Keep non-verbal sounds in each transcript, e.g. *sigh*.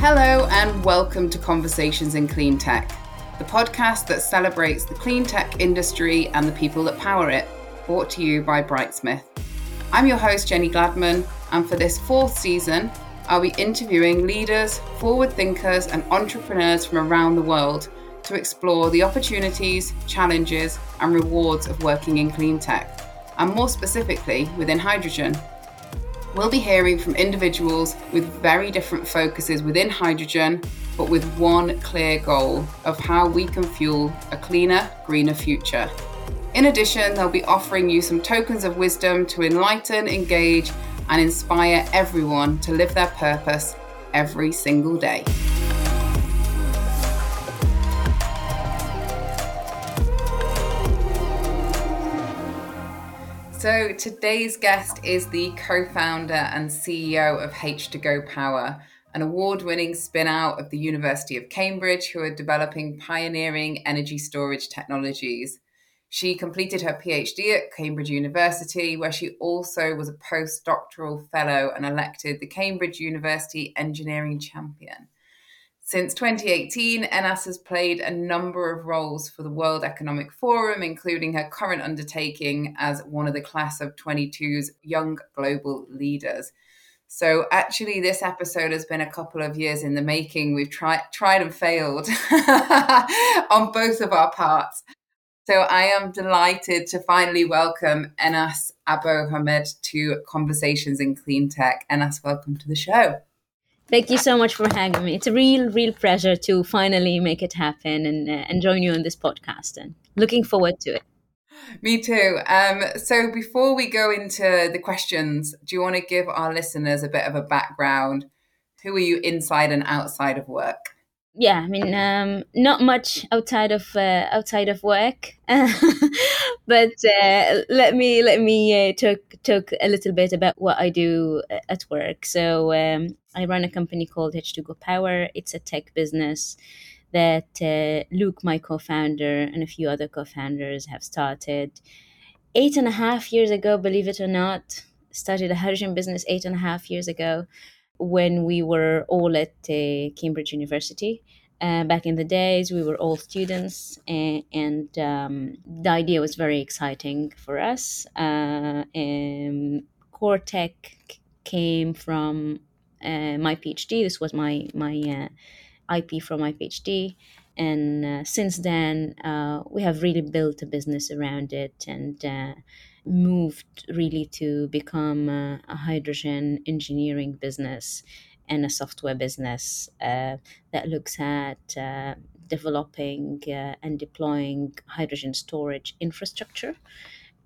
Hello, and welcome to Conversations in Clean Tech, the podcast that celebrates the clean tech industry and the people that power it, brought to you by Brightsmith. I'm your host, Jenny Gladman, and for this fourth season, I'll be interviewing leaders, forward thinkers, and entrepreneurs from around the world to explore the opportunities, challenges, and rewards of working in clean tech, and more specifically within hydrogen. We'll be hearing from individuals with very different focuses within hydrogen, but with one clear goal of how we can fuel a cleaner, greener future. In addition, they'll be offering you some tokens of wisdom to enlighten, engage, and inspire everyone to live their purpose every single day. So today's guest is the co-founder and CEO of H2GO Power, an award-winning spin-out of the University of Cambridge who are developing pioneering energy storage technologies. She completed her PhD at Cambridge University, where she also was a postdoctoral fellow and elected the Cambridge University Engineering Champion. Since 2018, Enass has played a number of roles for the World Economic Forum, including her current undertaking as one of the class of 22's young global leaders. So actually, this episode has been a couple of years in the making. We've tried tried and failed *laughs* on both of our parts. So I am delighted to finally welcome Enass Abo-Hamed to Conversations in Clean Tech. Enass, welcome to the show. Thank you so much for having me. It's a real, real pleasure to finally make it happen and, uh, and join you on this podcast. And looking forward to it. Me too. Um, so before we go into the questions, do you want to give our listeners a bit of a background? Who are you inside and outside of work? Yeah, I mean, um, not much outside of uh, outside of work, *laughs* but uh, let me let me uh, talk talk a little bit about what I do uh, at work. So um, I run a company called H2GO Power. It's a tech business that uh, Luca, my co-founder, and a few other co-founders have started eight and a half years ago. Believe it or not, started a hydrogen business eight and a half years ago when we were all at uh, Cambridge University. Uh, back in the days, we were all students, and, and um, the idea was very exciting for us. Uh, core tech came from uh, my PhD. This was my my uh, IP from my PhD, and uh, since then, we have really built a business around it and moved really to become a, a hydrogen engineering business and a software business uh, that looks at uh, developing uh, and deploying hydrogen storage infrastructure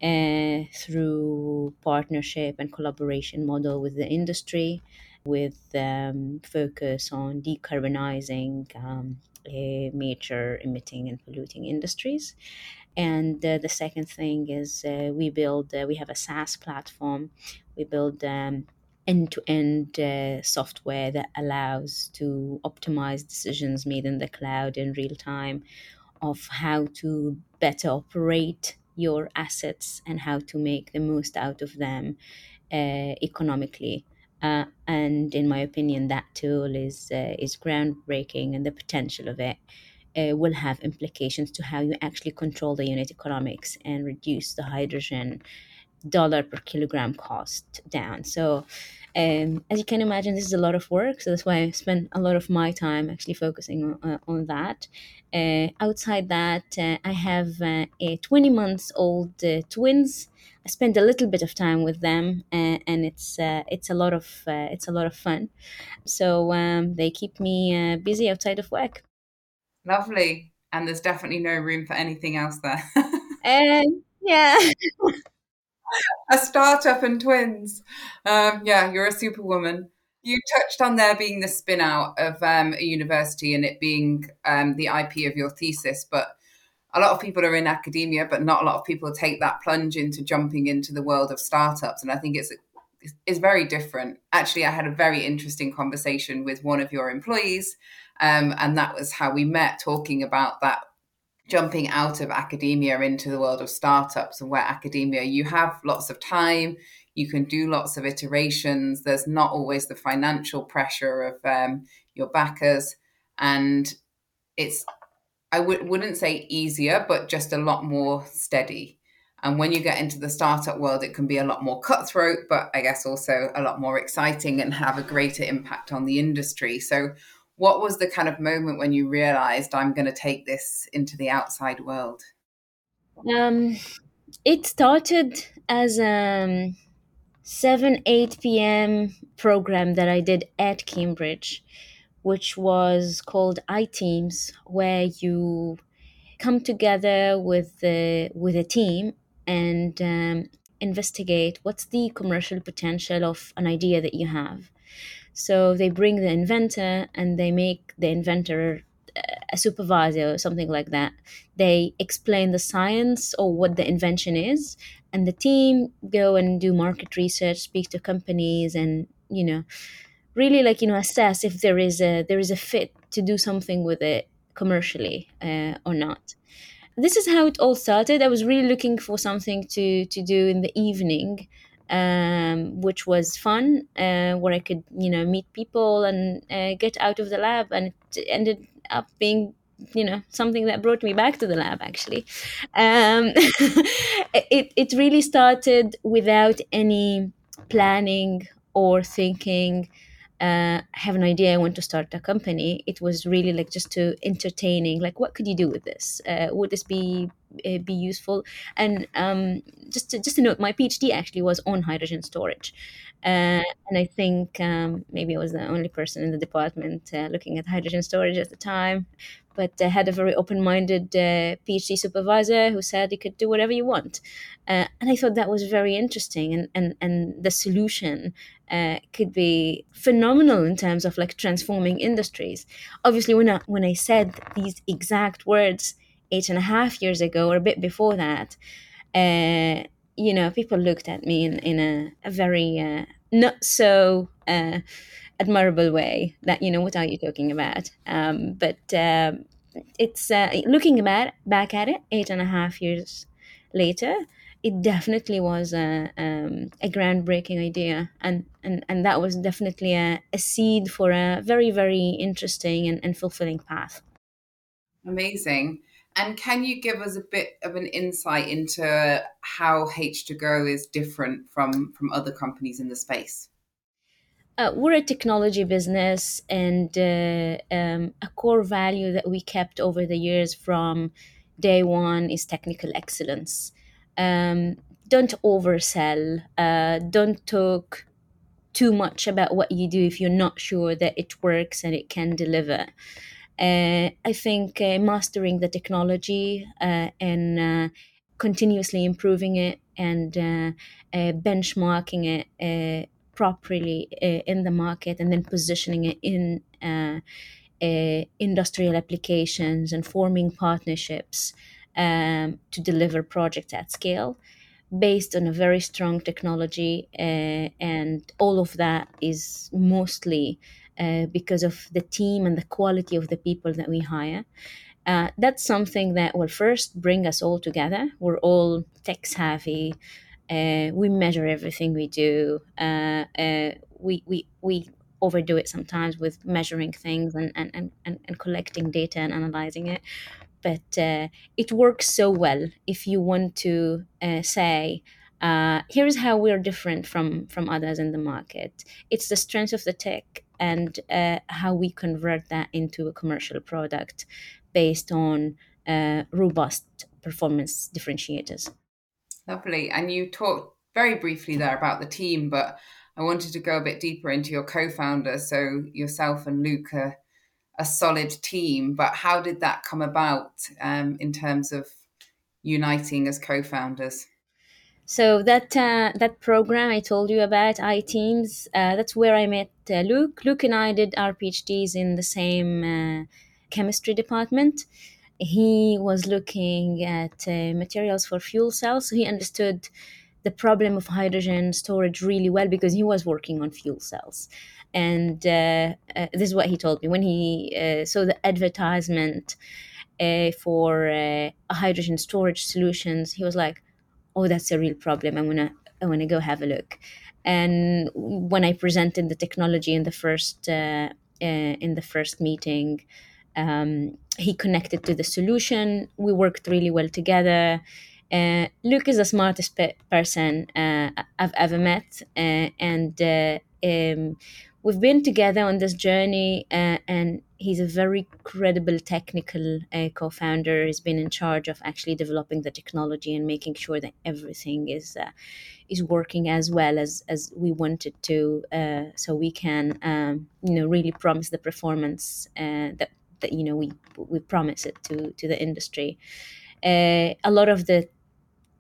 uh, through partnership and collaboration model with the industry with um, focus on decarbonizing um, major emitting and polluting industries and uh, the second thing is uh, we build, uh, we have a SaaS platform. We build um, end-to-end uh, software that allows to optimize decisions made in the cloud in real time of how to better operate your assets and how to make the most out of them uh, economically. Uh, and in my opinion, that tool is is groundbreaking, and the potential of it uh, will have implications to how you actually control the unit economics and reduce the hydrogen dollar per kilogram cost down. So, um, as you can imagine, this is a lot of work. So that's why I spend a lot of my time actually focusing on, uh, on that. Uh, outside that, uh, I have uh, a 20 months old uh, twins. I spend a little bit of time with them, and it's it's a lot of it's a lot of fun. So um, they keep me busy outside of work. Lovely. And there's definitely no room for anything else there. *laughs* um, yeah. a startup and twins. Um, yeah, you're a superwoman. You touched on there being the spin out of um, a university and it being um, the IP of your thesis, but a lot of people are in academia, but not a lot of people take that plunge into jumping into the world of startups. And I think it's it's very different. Actually, I had a very interesting conversation with one of your employees um, and that was how we met, talking about that jumping out of academia into the world of startups and where academia you have lots of time You can do lots of iterations. There's not always the financial pressure of um, your backers. And it's, I w- wouldn't say easier, but just a lot more steady. And when you get into the startup world, it can be a lot more cutthroat, but I guess also a lot more exciting and have a greater impact on the industry. So, what was the kind of moment when you realized I'm going to take this into the outside world? Um, it started as a um, 7 8 p.m. program that I did at Cambridge, which was called iTeams, where you come together with the, with a team and um, investigate what's the commercial potential of an idea that you have. So they bring the inventor and they make the inventor a supervisor or something like that. They explain the science or what the invention is, and the team go and do market research, speak to companies, and you know, really like you know assess if there is a there is a fit to do something with it commercially uh, or not this is how it all started. I was really looking for something to to do in the evening, um, which was fun, uh, where I could you know meet people and uh, get out of the lab, and it ended up being you know something that brought me back to the lab actually. Um, *laughs* it, it really started without any planning or thinking uh, have an idea, I want to start a company, it was really like just to entertaining, like what could you do with this? Uh, would this be uh, be useful? And um, just to, just to note, my PhD actually was on hydrogen storage, uh, and I think um, maybe I was the only person in the department uh, looking at hydrogen storage at the time. But I had a very open-minded uh, PhD supervisor who said you could do whatever you want, and I thought that was very interesting, and and and the solution uh, could be phenomenal in terms of like transforming industries. Obviously, when I, when I said these exact words eight and a half years ago or a bit before that, uh, you know, people looked at me in, in a, a very uh, not so uh, admirable way that, you know, what are you talking about? Um, but um, it's uh, looking about, back at it eight and a half years later, it definitely was a, um, a groundbreaking idea. And, and, and that was definitely a, a seed for a very very interesting and, and fulfilling path. Amazing. And can you give us a bit of an insight into how H2GO is different from from other companies in the space uh, we're a technology business and uh, um, a core value that we kept over the years from day one is technical excellence um, don't oversell. Uh, don't talk too much about what you do if you're not sure that it works and it can deliver. Uh, I think uh, mastering the technology uh, and continuously improving it and benchmarking it properly in the market and then positioning it in industrial applications and forming partnerships um, to deliver projects at scale based on a very strong technology and all of that is mostly uh, because of the team and the quality of the people that we hire. Uh, that's something that will first bring us all together. We're all tech savvy uh, we measure everything we do. Uh, uh, we, we, we overdo it sometimes with measuring things and, and, and, and collecting data and analyzing it. But uh, it works so well if you want to uh, say uh, here's how we're different from from others in the market. It's the strength of the tech and uh, how we convert that into a commercial product based on uh, robust performance differentiators lovely and you talked very briefly there about the team but i wanted to go a bit deeper into your co-founder so yourself and Luca are a solid team. But how did that come about um, in terms of uniting as co-founders? So that uh, that program I told you about, iTeams, uh, that's where I met uh, Luca. Luca and I did our PhDs in the same uh, chemistry department. He was looking at uh, materials for fuel cells, so he understood the problem of hydrogen storage really well because he was working on fuel cells. And uh, uh, this is what he told me when he uh, saw the advertisement uh, for uh, hydrogen storage solutions. He was like, "Oh, that's a real problem. I'm gonna I want to go have a look. And when I presented the technology in the first in the first meeting, um, he connected to the solution. We worked really well together. Uh, Luca is the smartest pe- person uh, I've ever met, uh, and uh, um, we've been together on this journey. Uh, and he's a very credible technical uh, co-founder. He's been in charge of actually developing the technology and making sure that everything is is working as well as as we wanted to, so we can um, you know really promise the performance that that you know we we promise it to to the industry. Uh, a lot of the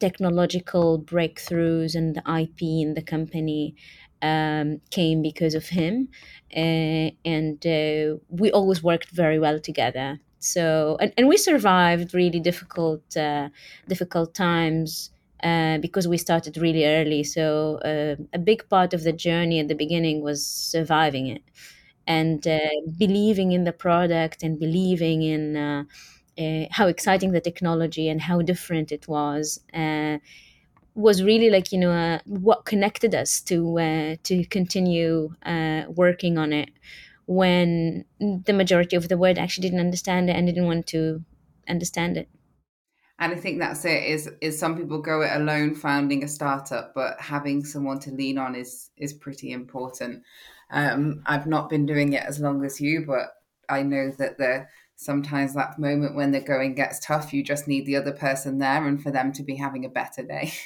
technological breakthroughs and the IP in the company um, came because of him, uh, and uh, we always worked very well together. So and, and we survived really difficult uh, difficult times. Uh, because we started really early. So, uh, a big part of the journey at the beginning was surviving it and uh, believing in the product and believing in uh, uh, how exciting the technology and how different it was uh, was really like you know uh, what connected us to uh, to continue working on it when the majority of the world actually didn't understand it and didn't want to understand it. And i think that's it is is some people go it alone founding a startup but having someone to lean on is is pretty important um, I've not been doing it as long as you, but I know that the sometimes that moment when the going gets tough, you just need the other person there, and for them to be having a better day. *laughs*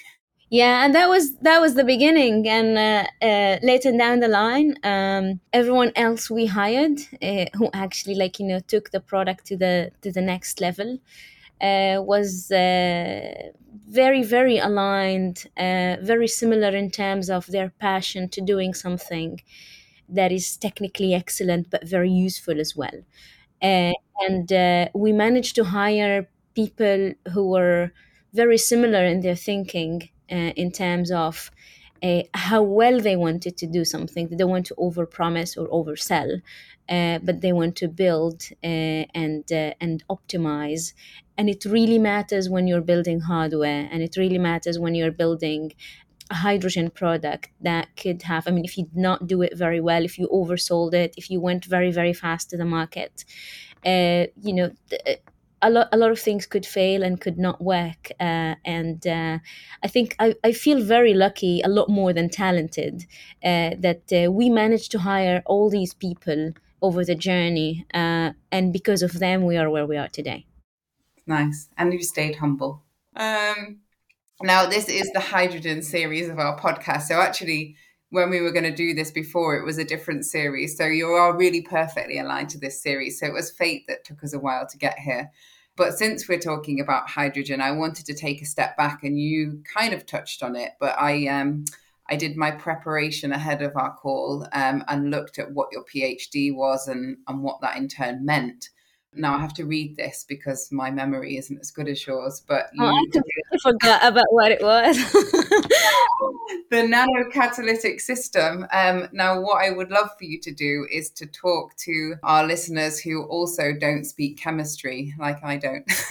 Yeah, and that was that was the beginning, and uh, uh, later down the line, um, everyone else we hired, uh, who actually like you know took the product to the to the next level, uh, was uh, very very aligned, uh, very similar in terms of their passion to doing something that is technically excellent but very useful as well. Uh, and uh, we managed to hire people who were very similar in their thinking uh, in terms of uh, how well they wanted to do something. They don't want to overpromise or oversell, uh, but they want to build uh, and and optimize. And it really matters when you're building hardware, and it really matters when you're building hydrogen product that could have i mean if you did not do it very well if you oversold it if you went very very fast to the market uh, you know a lot, a lot of things could fail and could not work. Uh, and uh, I think I, I feel very lucky, a lot more than talented, uh, that uh, we managed to hire all these people over the journey. Uh, and because of them, we are where we are today. Nice. And you stayed humble. Um, now, this is the hydrogen series of our podcast. So, actually, when we were going to do this before, it was a different series. So, you are really perfectly aligned to this series. So, it was fate that took us a while to get here. But since we're talking about hydrogen, I wanted to take a step back, and you kind of touched on it. But I, um, I did my preparation ahead of our call um, and looked at what your PhD was and, and what that in turn meant. Now I have to read this because my memory isn't as good as yours. But you oh, I forgot about what it was. *laughs* the nanocatalytic system. Um, now, what I would love for you to do is to talk to our listeners who also don't speak chemistry, like I don't, *laughs*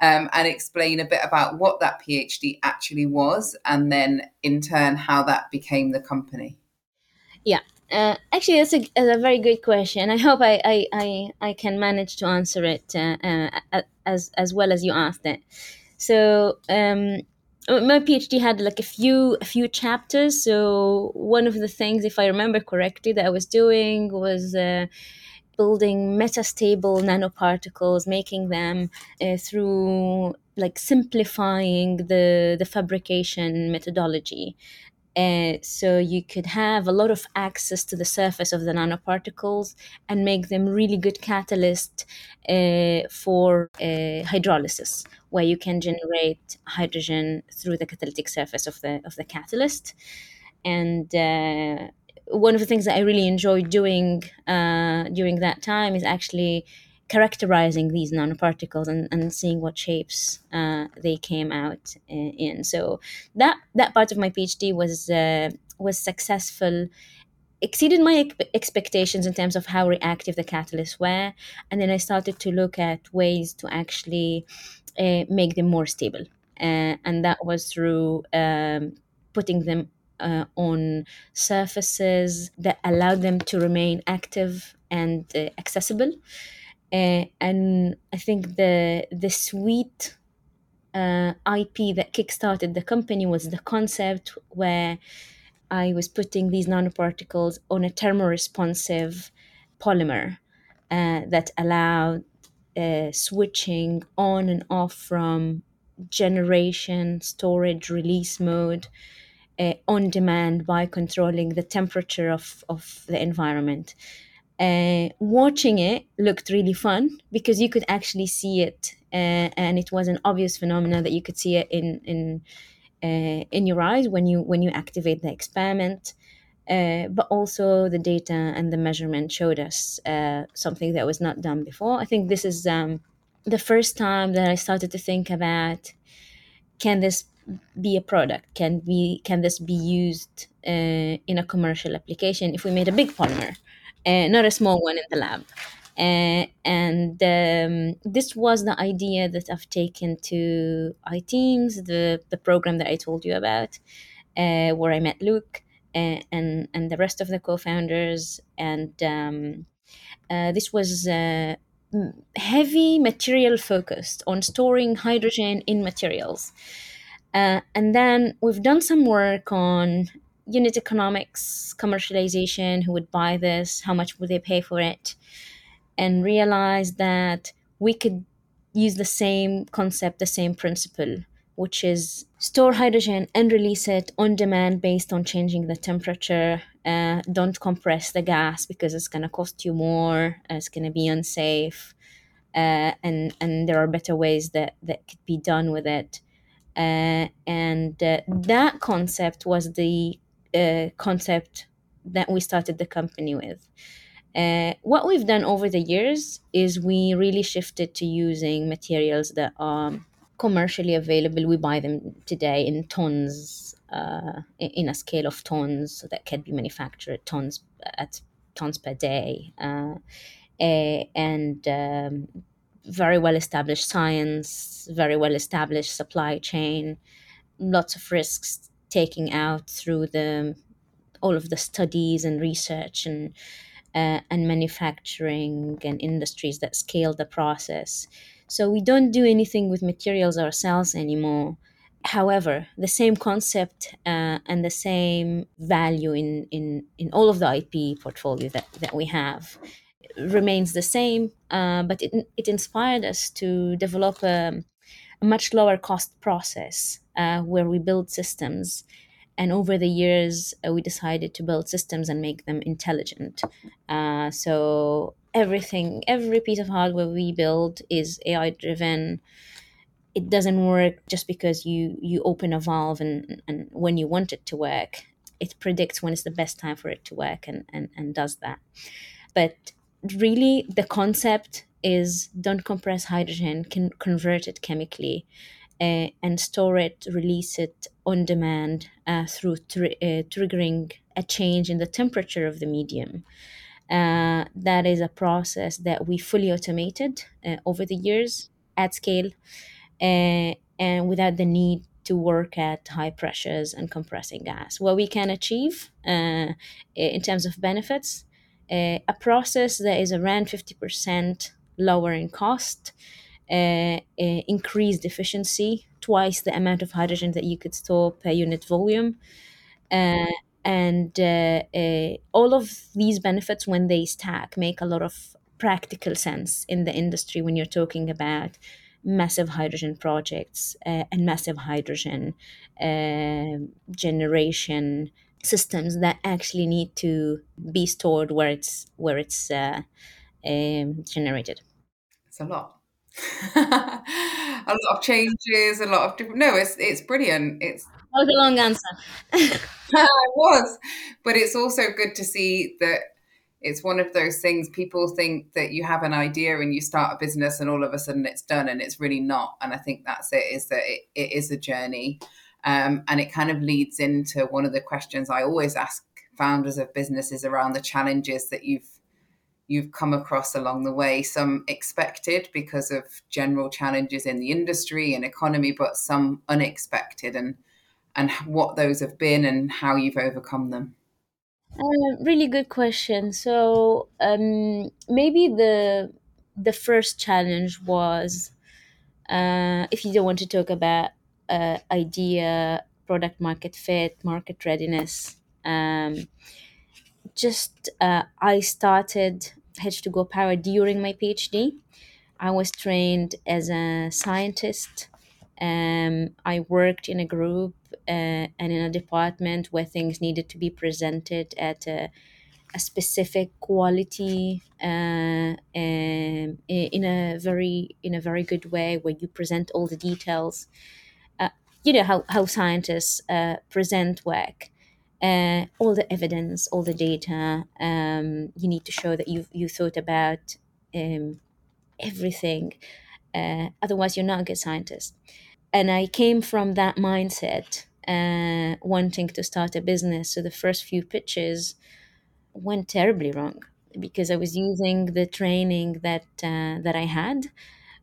um, and explain a bit about what that PhD actually was, and then in turn how that became the company. Yeah. Uh, actually, that's a, that's a, very good question. I hope I, I, I, I can manage to answer it uh, uh, as as well as you asked it. So um, my PhD had like a few a few chapters. So one of the things, if I remember correctly, that I was doing was uh, building metastable nanoparticles, making them uh, through like simplifying the the fabrication methodology. Uh, so you could have a lot of access to the surface of the nanoparticles and make them really good catalyst uh, for uh, hydrolysis, where you can generate hydrogen through the catalytic surface of the of the catalyst. And uh, one of the things that I really enjoyed doing uh, during that time is actually characterizing these nanoparticles and, and seeing what shapes uh, they came out in. So that that part of my PhD was uh, was successful, exceeded my expectations in terms of how reactive the catalysts were, and then I started to look at ways to actually uh, make them more stable, uh, and that was through um, putting them uh, on surfaces that allowed them to remain active and uh, accessible. Uh, and I think the the sweet uh, IP that kickstarted the company was the concept where I was putting these nanoparticles on a thermoresponsive polymer uh, that allowed uh, switching on and off from generation, storage, release mode uh, on demand by controlling the temperature of, of the environment. Uh, watching it looked really fun because you could actually see it, uh, and it was an obvious phenomenon that you could see it in in uh, in your eyes when you when you activate the experiment. Uh, but also the data and the measurement showed us uh, something that was not done before. I think this is um, the first time that I started to think about can this be a product? Can we can this be used uh, in a commercial application if we made a big polymer, uh, not a small one in the lab? Uh, and um, this was the idea that I've taken to iTeams, the the program that I told you about, uh, where I met Luca and and the rest of the co-founders, and um, this was heavy material focused on storing hydrogen in materials. And then we've done some work on unit economics, commercialization, who would buy this, how much would they pay for it, and realized that we could use the same concept, the same principle, which is store hydrogen and release it on demand based on changing the temperature. Uh, don't compress the gas because it's going to cost you more, it's going to be unsafe. Uh, and and there are better ways that that could be done with it. Uh, and uh, that concept was the concept that we started the company with. Uh, what we've done over the years is we really shifted to using materials that are commercially available. We buy them today in tons, uh, in a scale of tons that can be manufactured tons at tons per day. Uh, and um, very well established science, very well established supply chain, lots of risks taking out through the all of the studies and research and uh, and manufacturing and industries that scale the process. So we don't do anything with materials ourselves anymore. However, the same concept uh, and the same value in, in, in all of the IP portfolio that, that we have remains the same, uh, but it, it inspired us to develop a, a much lower cost process uh, where we build systems. And over the years, uh, we decided to build systems and make them intelligent. Uh, so everything, every piece of hardware we build is AI driven. It doesn't work just because you you open a valve and, and when you want it to work, it predicts when is the best time for it to work and, and, and does that. But really the concept is don't compress hydrogen, can convert it chemically uh, and store it, release it on demand uh, through tr- uh, triggering a change in the temperature of the medium. Uh, that is a process that we fully automated uh, over the years at scale uh, and without the need to work at high pressures and compressing gas. What we can achieve in terms of benefits a process that is around 50% lower in cost, uh, uh, increased efficiency, twice the amount of hydrogen that you could store per unit volume. Uh, and uh, uh, all of these benefits, when they stack, make a lot of practical sense in the industry when you're talking about massive hydrogen projects and massive hydrogen generation systems that actually need to be stored where it's where it's um, generated. It's a lot. *laughs* a lot of changes, a lot of different. No, it's it's brilliant. It's that was a long answer. *laughs* it was, but it's also good to see that it's one of those things people think that you have an idea and you start a business and all of a sudden it's done and it's really not and i think that's it is that it, it is a journey um, and it kind of leads into one of the questions I always ask founders of businesses around the challenges that you've you've come across along the way. Some expected because of general challenges in the industry and economy, but some unexpected. And and what those have been and how you've overcome them? Uh, really good question. So um, maybe the the first challenge was uh, if you don't want to talk about uh, idea, product market fit, market readiness. Um, just uh, I started H2GO Power during my PhD. I was trained as a scientist. Um, I worked in a group uh, and in a department where things needed to be presented at a, a specific quality uh, um, in a very in a very good way, where you present all the details. Uh, you know how how scientists uh, present work. Uh, all the evidence, all the data. Um, you need to show that you you thought about um, everything. Uh, otherwise, you're not a good scientist. And I came from that mindset, uh, wanting to start a business. So the first few pitches went terribly wrong because I was using the training that uh, that I had,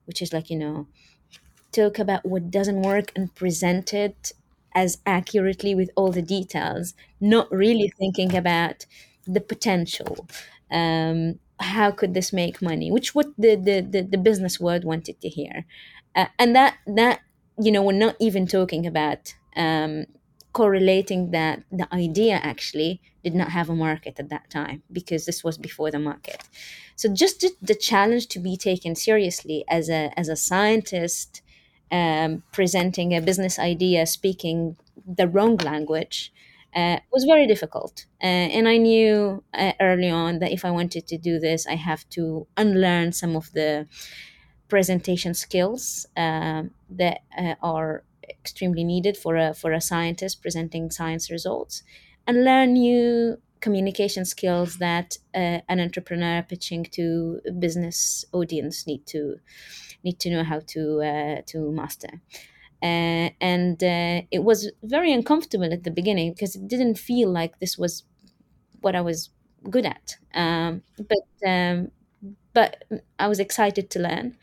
which is like you know, talk about what doesn't work and present it as accurately with all the details, not really thinking about the potential. Um, how could this make money? Which what the the the, the business world wanted to hear, uh, and that that you know we're not even talking about um, correlating that the idea actually did not have a market at that time because this was before the market. So just the challenge to be taken seriously as a as a scientist um, presenting a business idea, speaking the wrong language, uh, was very difficult. Uh, and I knew uh, early on that if I wanted to do this, I have to unlearn some of the presentation skills um, that uh, are extremely needed for a for a scientist presenting science results, and learn new communication skills that uh, an entrepreneur pitching to a business audience need to need to know how to uh, to master. Uh, and uh, it was very uncomfortable at the beginning because it didn't feel like this was what I was good at. Um, but um, but I was excited to learn.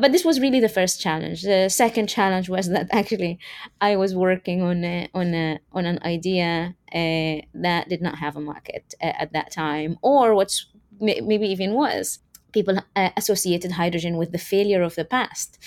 But this was really the first challenge. The second challenge was that *laughs* actually I was working on a, on a, on an idea uh, that did not have a market uh, at that time, or what's maybe even was people uh, associated hydrogen with the failure of the past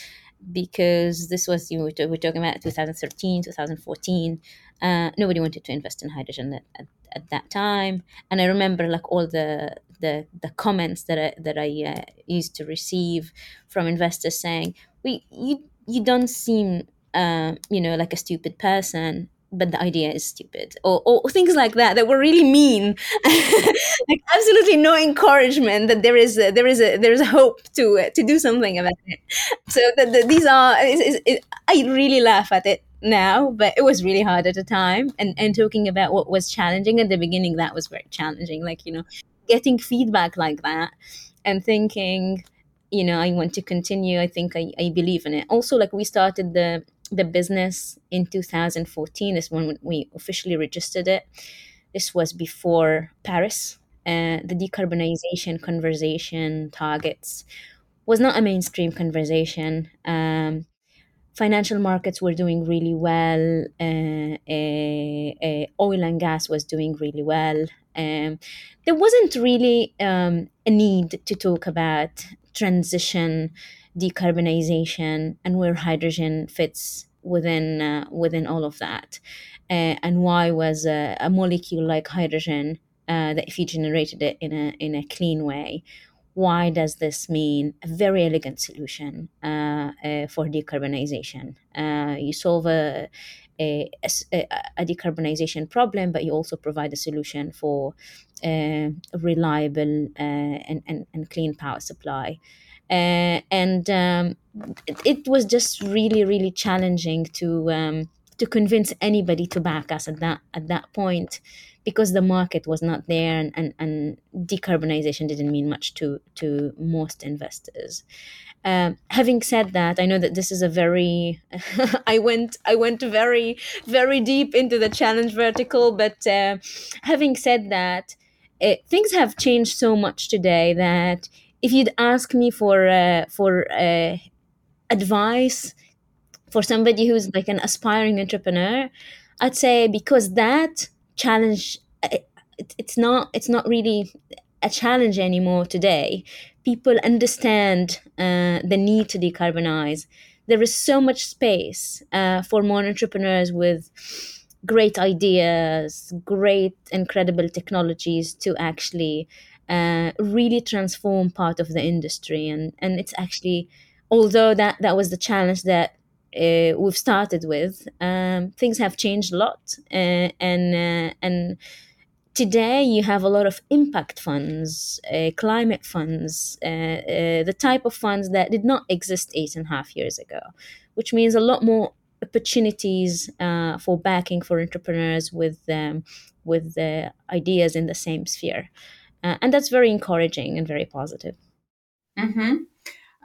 because this was you know, we're talking about 2013 2014 uh, nobody wanted to invest in hydrogen at, at, at, that time and i remember like all the the, the comments that i that i uh, used to receive from investors saying we you you don't seem uh, you know like a stupid person but the idea is stupid or, or things like that that were really mean. *laughs* Like absolutely no encouragement that there is a, there is a there is a hope to uh, to do something about it. So the, the, these are it, i really laugh at it now but it was really hard at the time. And and talking about what was challenging at the beginning that was very challenging. Like you know getting feedback like that and thinking you know i want to continue i think i, I believe in it also like we started the the business in 2014 is when we officially registered it. This was before Paris. Uh, the decarbonization conversation targets was not a mainstream conversation. Um, financial markets were doing really well. Uh, uh, oil and gas was doing really well. Um, there wasn't really um, a need to talk about transition decarbonization and where hydrogen fits within uh, within all of that. Uh, and why was a, a, molecule like hydrogen uh, that if you generated it in a in a clean way why does this mean a very elegant solution uh, uh, for decarbonization? Uh, you solve a a, a, a, decarbonization problem, but you also provide a solution for a reliable and, and, and clean power supply. Uh, and um, it, it, was just really really challenging to um, to convince anybody to back us at that at that point because the market was not there and, and, and decarbonization didn't mean much to to most investors. Um, having said that i know that this is a very *laughs* i went i went very very deep into the challenge vertical but uh, having said that it, things have changed so much today that if you'd ask me for uh, for uh, advice for somebody who's like an aspiring entrepreneur, I'd say because that challenge it, it's not it's not really a challenge anymore today. People understand uh, the need to decarbonize. There is so much space uh, for more entrepreneurs with great ideas, great, incredible technologies to actually uh, really transform part of the industry. And, and it's actually, although that, that was the challenge that uh, we've started with, um, things have changed a lot. Uh, and, uh, and today you have a lot of impact funds, uh, climate funds, uh, uh, the type of funds that did not exist eight and a half years ago, which means a lot more opportunities for backing for entrepreneurs with um, with ideas in the same sphere, and that's very encouraging and very positive. Mm-hmm.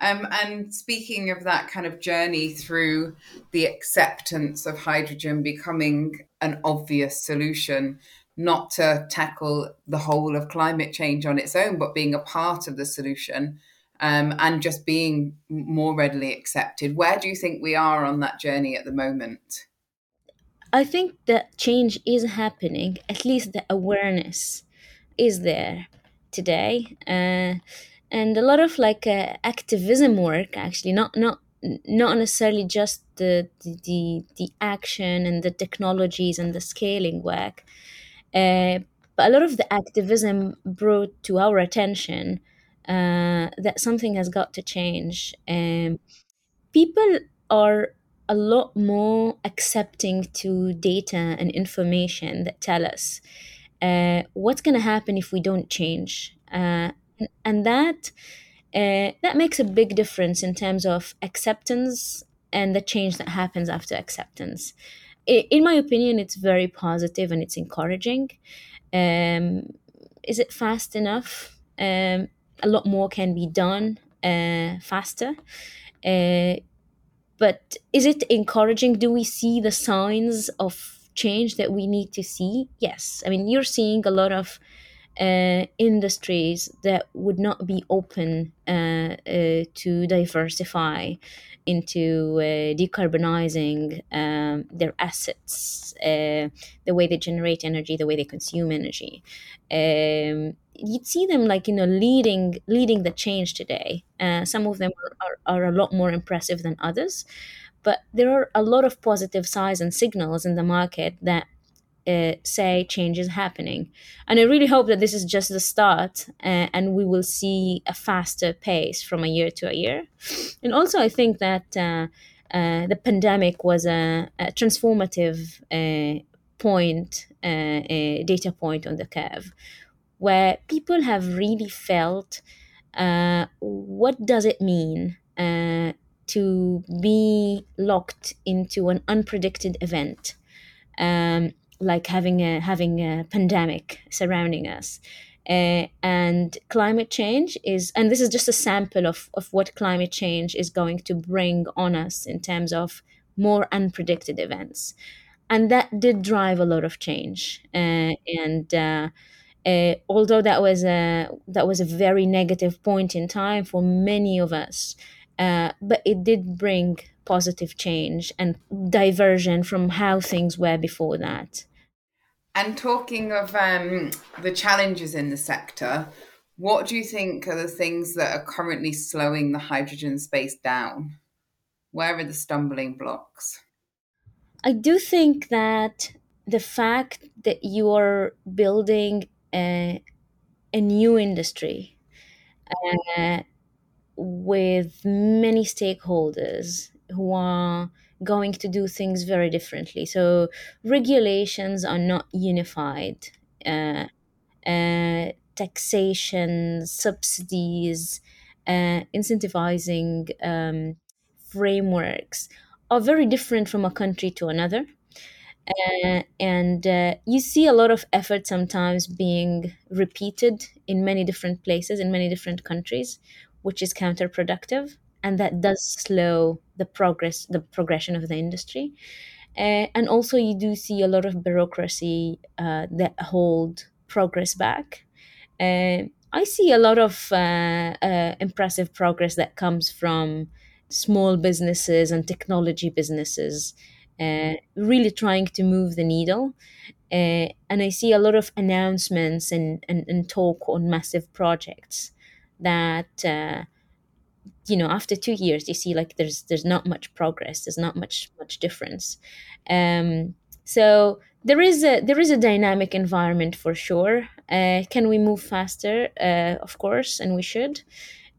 Um, and speaking of that kind of journey through the acceptance of hydrogen becoming an obvious solution, not to tackle the whole of climate change on its own, but being a part of the solution um, and just being more readily accepted. Where do you think we are on that journey at the moment? I think that change is happening, at least the awareness is there today. Uh, and a lot of like uh, activism work actually. Not not not necessarily just the, the the action and the technologies and the scaling work. Uh, but a lot of the activism brought to our attention uh, that something has got to change. Um, people are a lot more accepting to data and information that tell us uh, what's going to happen if we don't change, uh, and that uh, that makes a big difference in terms of acceptance and the change that happens after acceptance in my opinion, it's very positive and it's encouraging. Um, is it fast enough? Um, a lot more can be done uh, faster. Uh, but is it encouraging? Do we see the signs of change that we need to see? Yes. I mean, you're seeing a lot of uh, industries that would not be open uh, uh, to diversify into uh, decarbonizing um, their assets, uh, the way they generate energy, the way they consume energy. Um, you'd see them like you know leading leading the change today. Uh, some of them are, are, are a lot more impressive than others, but there are a lot of positive signs and signals in the market that uh, say change is happening. And I really hope that this is just the start uh, and we will see a faster pace from a year to a year. And also, I think that uh, uh the pandemic was a, a transformative uh, point, a data point on the curve, where people have really felt what does it mean to be locked into an unpredicted event. Um, like having a having a pandemic surrounding us. Uh, and climate change is and this is just a sample of, of what climate change is going to bring on us in terms of more unpredicted events. And that did drive a lot of change. Uh, and uh, uh, although that was a that was a very negative point in time for many of us uh, but it did bring positive change and diversion from how things were before that and talking of um, the challenges in the sector, what do you think are the things that are currently slowing the hydrogen space down? Where are the stumbling blocks? I do think that the fact that you are building a, a new industry uh, with many stakeholders who are going to do things very differently. So regulations are not unified. Uh, uh, taxation, subsidies, uh, incentivizing um, frameworks are very different from a country to another. Uh, and uh, you see a lot of effort sometimes being repeated in many different places, in many different countries, which is counterproductive and that does slow the progress the progression of the industry uh, and also you do see a lot of bureaucracy uh, that hold progress back uh, i see a lot of uh, uh, impressive progress that comes from small businesses and technology businesses uh, really trying to move the needle. And I see a lot of announcements and, and, and talk on massive projects that you know after two years you see like there's there's not much progress there's not much much difference. Um, so there is a there is a dynamic environment for sure. Uh, can we move faster? Uh, of course and we should.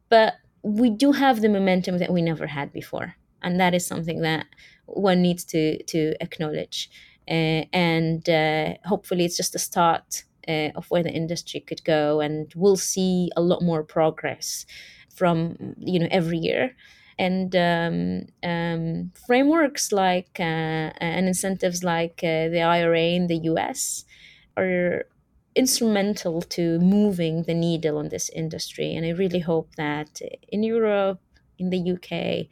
But we do have the momentum that we never had before and that is something that one needs to to acknowledge. Uh, and uh, hopefully it's just a start uh, of where the industry could go and we'll see a lot more progress from you know every year and um, um, frameworks like uh, and incentives like uh, the IRA in the US are instrumental to moving the needle on this industry. And I really hope that in Europe, in the UK,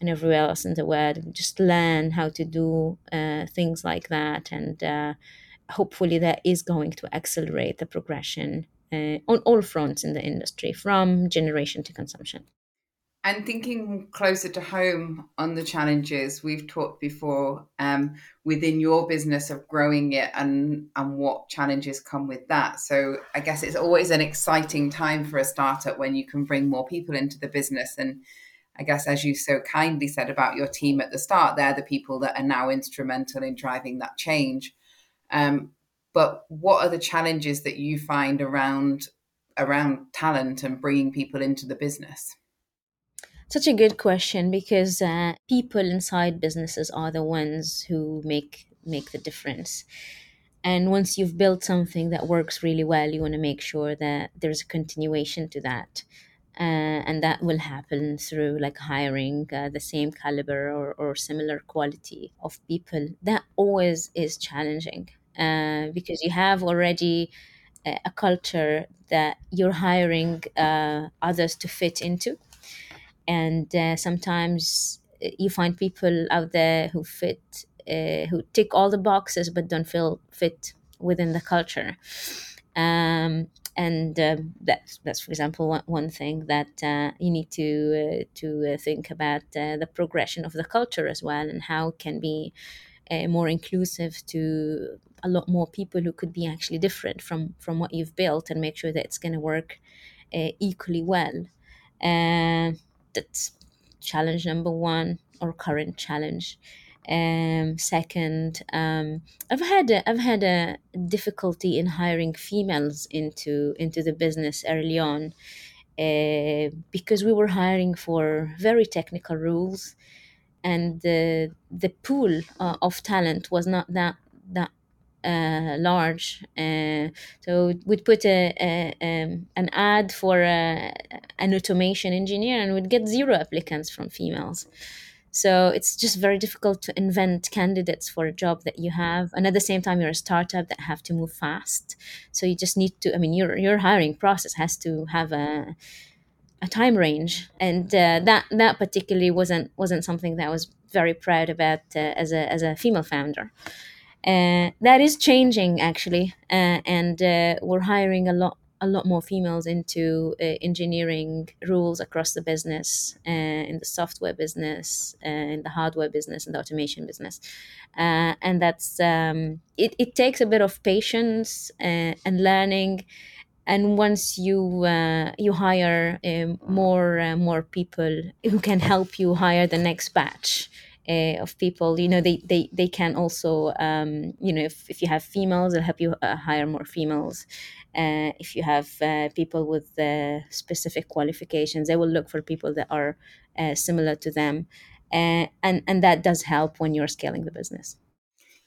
and everywhere else in the world, we just learn how to do uh, things like that. And uh, hopefully, that is going to accelerate the progression uh, on all fronts in the industry, from generation to consumption. And thinking closer to home on the challenges we've talked before um, within your business of growing it and and what challenges come with that. So I guess it's always an exciting time for a startup when you can bring more people into the business. And I guess as you so kindly said about your team at the start, they're the people that are now instrumental in driving that change. Um, but what are the challenges that you find around around talent and bringing people into the business? Such a good question because uh, people inside businesses are the ones who make make the difference. And once you've built something that works really well, you want to make sure that there's a continuation to that. Uh, and that will happen through like hiring uh, the same caliber or, or similar quality of people. That always is challenging uh, because you have already a, a culture that you're hiring uh, others to fit into. And uh, sometimes uh, you find people out there who fit uh, who tick all the boxes but don't feel fit within the culture. Um, and uh, that's that's for example one, one thing that uh, you need to uh, to think about the progression of the culture as well and how it can be more inclusive to a lot more people who could be actually different from from what you've built and make sure that it's going to work equally well that's challenge number one or current challenge. Um, second, um, I've had a, I've had a difficulty in hiring females into into the business early on uh, because we were hiring for very technical roles, and the the pool uh, of talent was not that that uh, large. Uh, so we'd put a, a um, an ad for a, an automation engineer, and we'd get zero applicants from females. So it's just very difficult to invent candidates for a job that you have, and at the same time, you're a startup that have to move fast. So you just need to. I mean, your your hiring process has to have a a time range, and uh, that that particularly wasn't wasn't something that I was very proud about uh, as a as a female founder. Uh, that is changing actually, uh, and uh, we're hiring a lot a lot more females into uh, engineering roles across the business, in the software business, in the hardware business, in the automation business, and that's um, it. It takes a bit of patience and learning and once you uh, you hire um, more uh, more people who can help you hire the next batch uh, of people you know they they, they can also um, you know if, if you have females they'll help you uh, hire more females. Uh, if you have uh, people with uh, specific qualifications they will look for people that are uh, similar to them. And and that does help when you're scaling the business.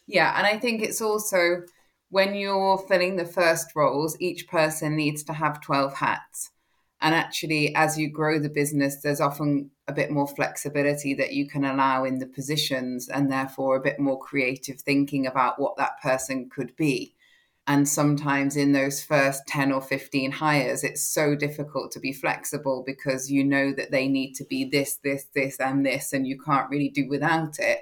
Yeah and i think it's also when you're filling the first roles each person needs to have 12 hats and actually, as you grow the business, there's often a bit more flexibility that you can allow in the positions, and therefore a bit more creative thinking about what that person could be. And sometimes in those first 10 or 15 hires, it's so difficult to be flexible because you know that they need to be this, this, this, and this, and you can't really do without it.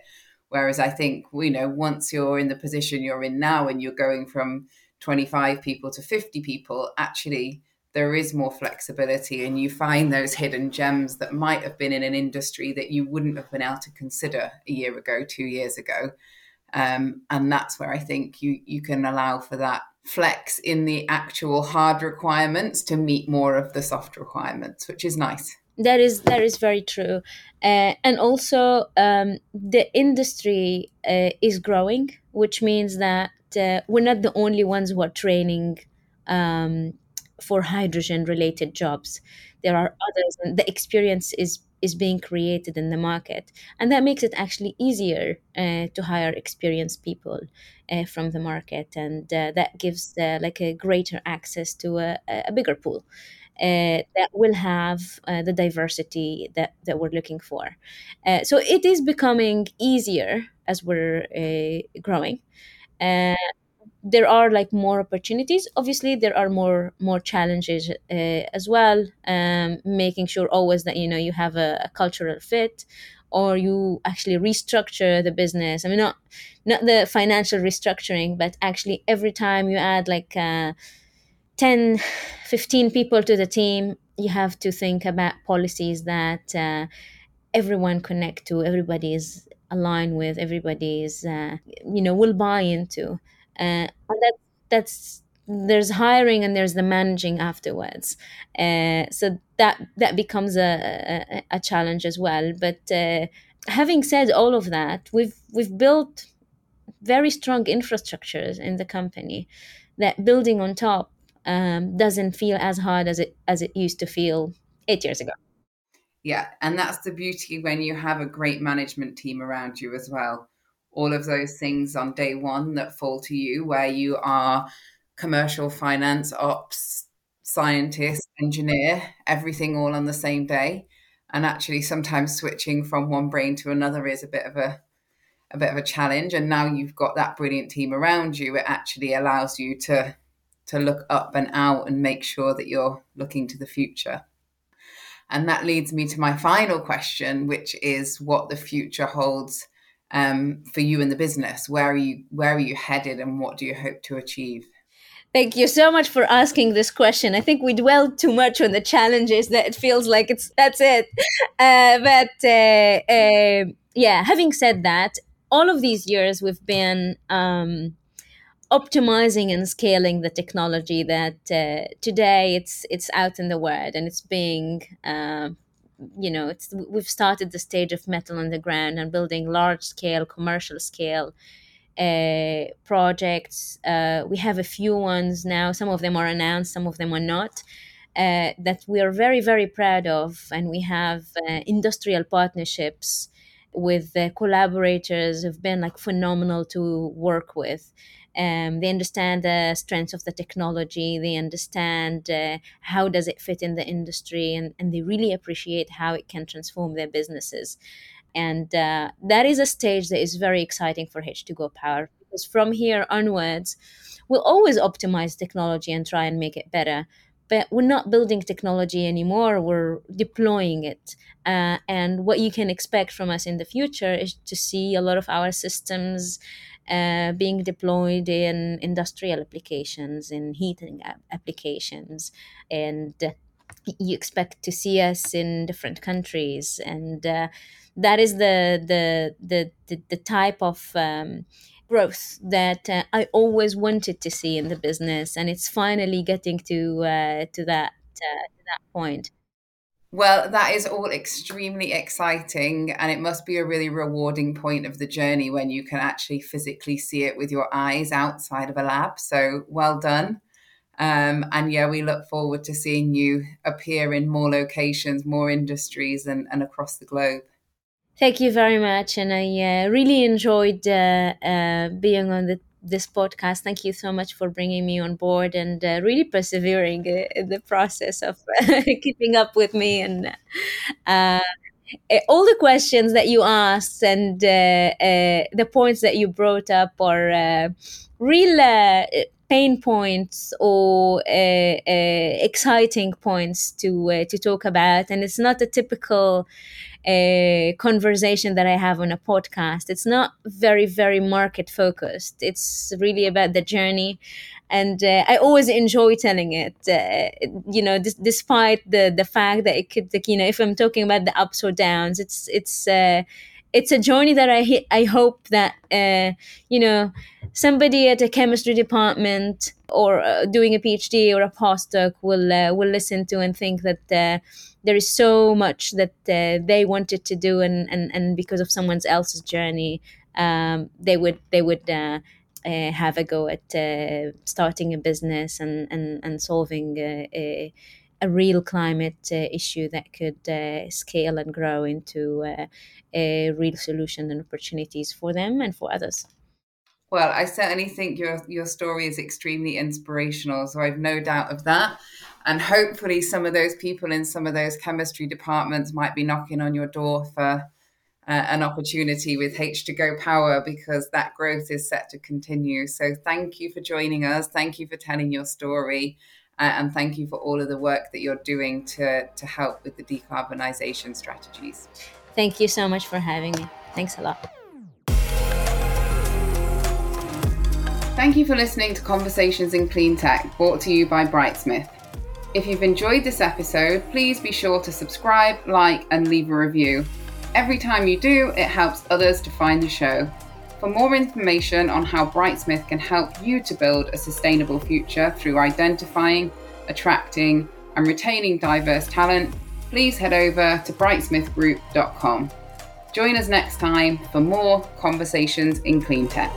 Whereas I think, you know, once you're in the position you're in now and you're going from 25 people to 50 people, actually, there is more flexibility and you find those hidden gems that might have been in an industry that you wouldn't have been able to consider a year ago, two years ago. Um, and that's where I think you you can allow for that flex in the actual hard requirements to meet more of the soft requirements, which is nice. That is that is very true, uh, and also um, the industry uh, is growing, which means that uh, we're not the only ones who are training um, for hydrogen related jobs. There are others, and the experience is is being created in the market, and that makes it actually easier uh, to hire experienced people uh, from the market, and uh, that gives uh, like a greater access to a, a bigger pool. Uh, that will have uh, the diversity that, that we're looking for. so it is becoming easier as we're growing there are like more opportunities. Obviously there are more more challenges uh, as well um, making sure always that you know you have a, a, cultural fit or you actually restructure the business. I mean not not the financial restructuring but actually every time you add like uh, 10 15 people to the team you have to think about policies that uh, everyone connect to everybody is aligned with everybody is uh, you know will buy into uh, and that that's there's hiring and there's the managing afterwards. Uh, so that that becomes a, a, a challenge as well. But uh, having said all of that we've we've built very strong infrastructures in the company that building on top um, doesn't feel as hard as it as it used to feel eight years ago. Yeah and that's the beauty when you have a great management team around you as well all of those things on day one that fall to you, where you are commercial, finance, ops, scientist, engineer, everything all on the same day. And actually, sometimes switching from one brain to another is a bit of a a bit of a challenge. And now you've got that brilliant team around you, it actually allows you to to look up and out and make sure that you're looking to the future. And that leads me to my final question, which is what the future holds um, for you in the business? Where are you where are you headed, and what do you hope to achieve? Thank you so much for asking this question. I think we dwell too much on the challenges that it feels like it's that's it. *laughs* Uh, but uh, uh, yeah, having said that, all of these years we've been um, optimizing and scaling the technology that uh, today it's it's out in the world and it's being uh, you know it's we've started the stage of metal on the ground and building large scale commercial scale uh, projects. Uh, we have a few ones now. Some of them are announced some of them are not uh, that we are very very proud of. And we have uh, industrial partnerships with collaborators have been like phenomenal to work with um, they understand the strengths of the technology. They understand uh, how does it fit in the industry, and, and they really appreciate how it can transform their businesses. And uh, that is a stage that is very exciting for H2GO Power because from here onwards, we'll always optimize technology and try and make it better. But we're not building technology anymore, we're deploying it. Uh, and what you can expect from us in the future is to see a lot of our systems uh, being deployed in industrial applications, in heating applications, and uh, you expect to see us in different countries, and uh, that is the the the the, the type of um, growth that uh, I always wanted to see in the business, and it's finally getting to uh, to that uh, to that point. Well, that is all extremely exciting, and it must be a really rewarding point of the journey when you can actually physically see it with your eyes outside of a lab. So, well done. Um, and yeah, we look forward to seeing you appear in more locations, more industries, and, and across the globe. Thank you very much. And I uh, really enjoyed uh, uh, being on the this podcast. Thank you so much for bringing me on board and uh, really persevering uh, in the process of *laughs* keeping up with me and uh, all the questions that you asked and uh, uh, the points that you brought up are uh, real pain points or exciting points to to talk about, and it's not a typical conversation that I have on a podcast. It's not very, very market focused. It's really about the journey and uh, I always enjoy telling it. Uh, you know, d- despite the the fact that it could, like, you know, if I'm talking about the ups or downs, it's it's uh, it's a journey that I I hope that uh, you know somebody at a chemistry department or uh, doing a PhD or a postdoc will uh, will listen to and think that uh, there is so much that uh, they wanted to do and, and, and because of someone else's journey um, they would they would uh, have a go at starting a business and and, and solving a real climate uh, issue that could uh, scale and grow into uh, a real solution and opportunities for them and for others. Well, I certainly think your your story is extremely inspirational, so I've no doubt of that. And hopefully, some of those people in some of those chemistry departments might be knocking on your door for uh, an opportunity with H2GO Power because that growth is set to continue. So, thank you for joining us. Thank you for telling your story. Uh, and thank you for all of the work that you're doing to, to help with the decarbonisation strategies. Thank you so much for having me. Thanks a lot. Thank you for listening to Conversations in Cleantech, brought to you by Brightsmith. If you've enjoyed this episode, please be sure to subscribe, like, and leave a review. Every time you do, it helps others to find the show. For more information on how Brightsmith can help you to build a sustainable future through identifying, attracting, and retaining diverse talent, please head over to brightsmithgroup.com. Join us next time for more conversations in clean tech.